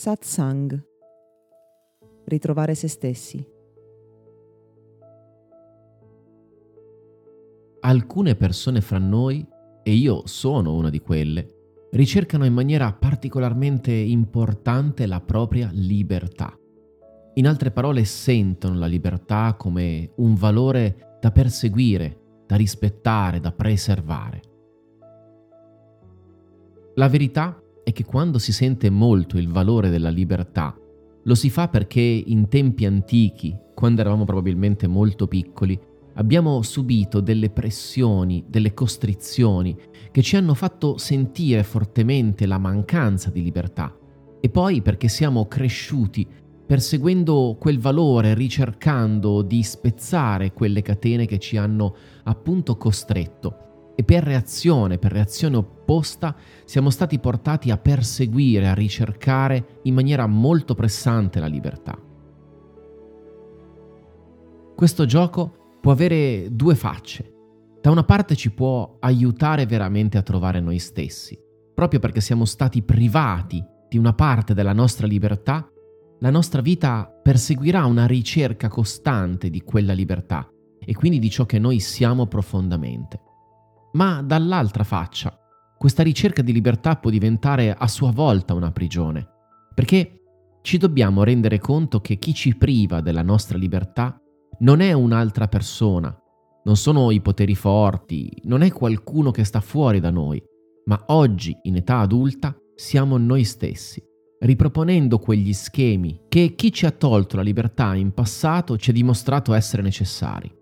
Satsang. Ritrovare se stessi. Alcune persone fra noi, e io sono una di quelle, ricercano in maniera particolarmente importante la propria libertà. In altre parole, sentono la libertà come un valore da perseguire, da rispettare, da preservare. La verità è che quando si sente molto il valore della libertà, lo si fa perché in tempi antichi, quando eravamo probabilmente molto piccoli, abbiamo subito delle pressioni, delle costrizioni che ci hanno fatto sentire fortemente la mancanza di libertà. E poi perché siamo cresciuti perseguendo quel valore, ricercando di spezzare quelle catene che ci hanno appunto costretto e per reazione, per reazione opposta, siamo stati portati a perseguire, a ricercare in maniera molto pressante la libertà. Questo gioco può avere due facce. Da una parte ci può aiutare veramente a trovare noi stessi, proprio perché siamo stati privati di una parte della nostra libertà, la nostra vita perseguirà una ricerca costante di quella libertà e quindi di ciò che noi siamo profondamente. Ma dall'altra faccia, questa ricerca di libertà può diventare a sua volta una prigione, perché ci dobbiamo rendere conto che chi ci priva della nostra libertà non è un'altra persona, non sono i poteri forti, non è qualcuno che sta fuori da noi, ma oggi, in età adulta, siamo noi stessi, riproponendo quegli schemi che chi ci ha tolto la libertà in passato ci ha dimostrato essere necessari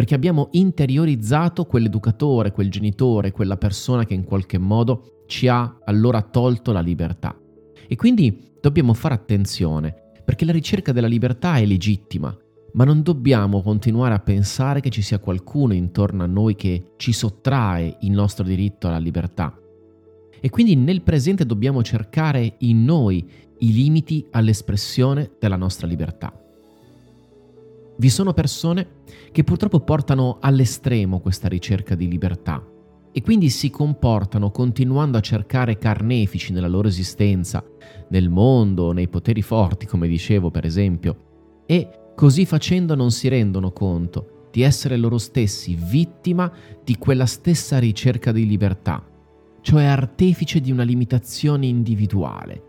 perché abbiamo interiorizzato quell'educatore, quel genitore, quella persona che in qualche modo ci ha allora tolto la libertà. E quindi dobbiamo fare attenzione, perché la ricerca della libertà è legittima, ma non dobbiamo continuare a pensare che ci sia qualcuno intorno a noi che ci sottrae il nostro diritto alla libertà. E quindi nel presente dobbiamo cercare in noi i limiti all'espressione della nostra libertà. Vi sono persone che purtroppo portano all'estremo questa ricerca di libertà e quindi si comportano continuando a cercare carnefici nella loro esistenza, nel mondo, nei poteri forti, come dicevo per esempio, e così facendo non si rendono conto di essere loro stessi vittima di quella stessa ricerca di libertà, cioè artefice di una limitazione individuale,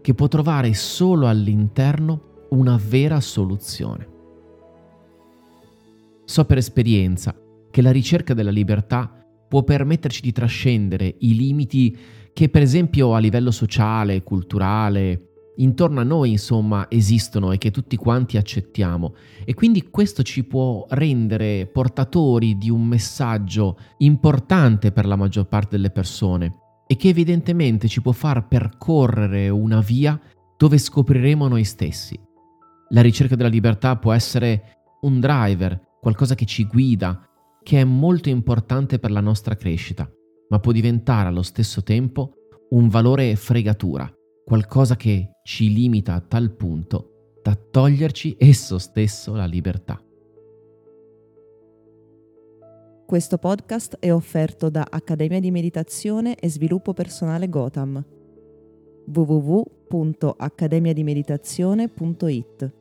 che può trovare solo all'interno una vera soluzione. So per esperienza che la ricerca della libertà può permetterci di trascendere i limiti che per esempio a livello sociale, culturale, intorno a noi insomma esistono e che tutti quanti accettiamo e quindi questo ci può rendere portatori di un messaggio importante per la maggior parte delle persone e che evidentemente ci può far percorrere una via dove scopriremo noi stessi. La ricerca della libertà può essere un driver qualcosa che ci guida, che è molto importante per la nostra crescita, ma può diventare allo stesso tempo un valore fregatura, qualcosa che ci limita a tal punto da toglierci esso stesso la libertà. Questo podcast è offerto da Accademia di Meditazione e Sviluppo Personale Gotham www.accademiadimeditazione.it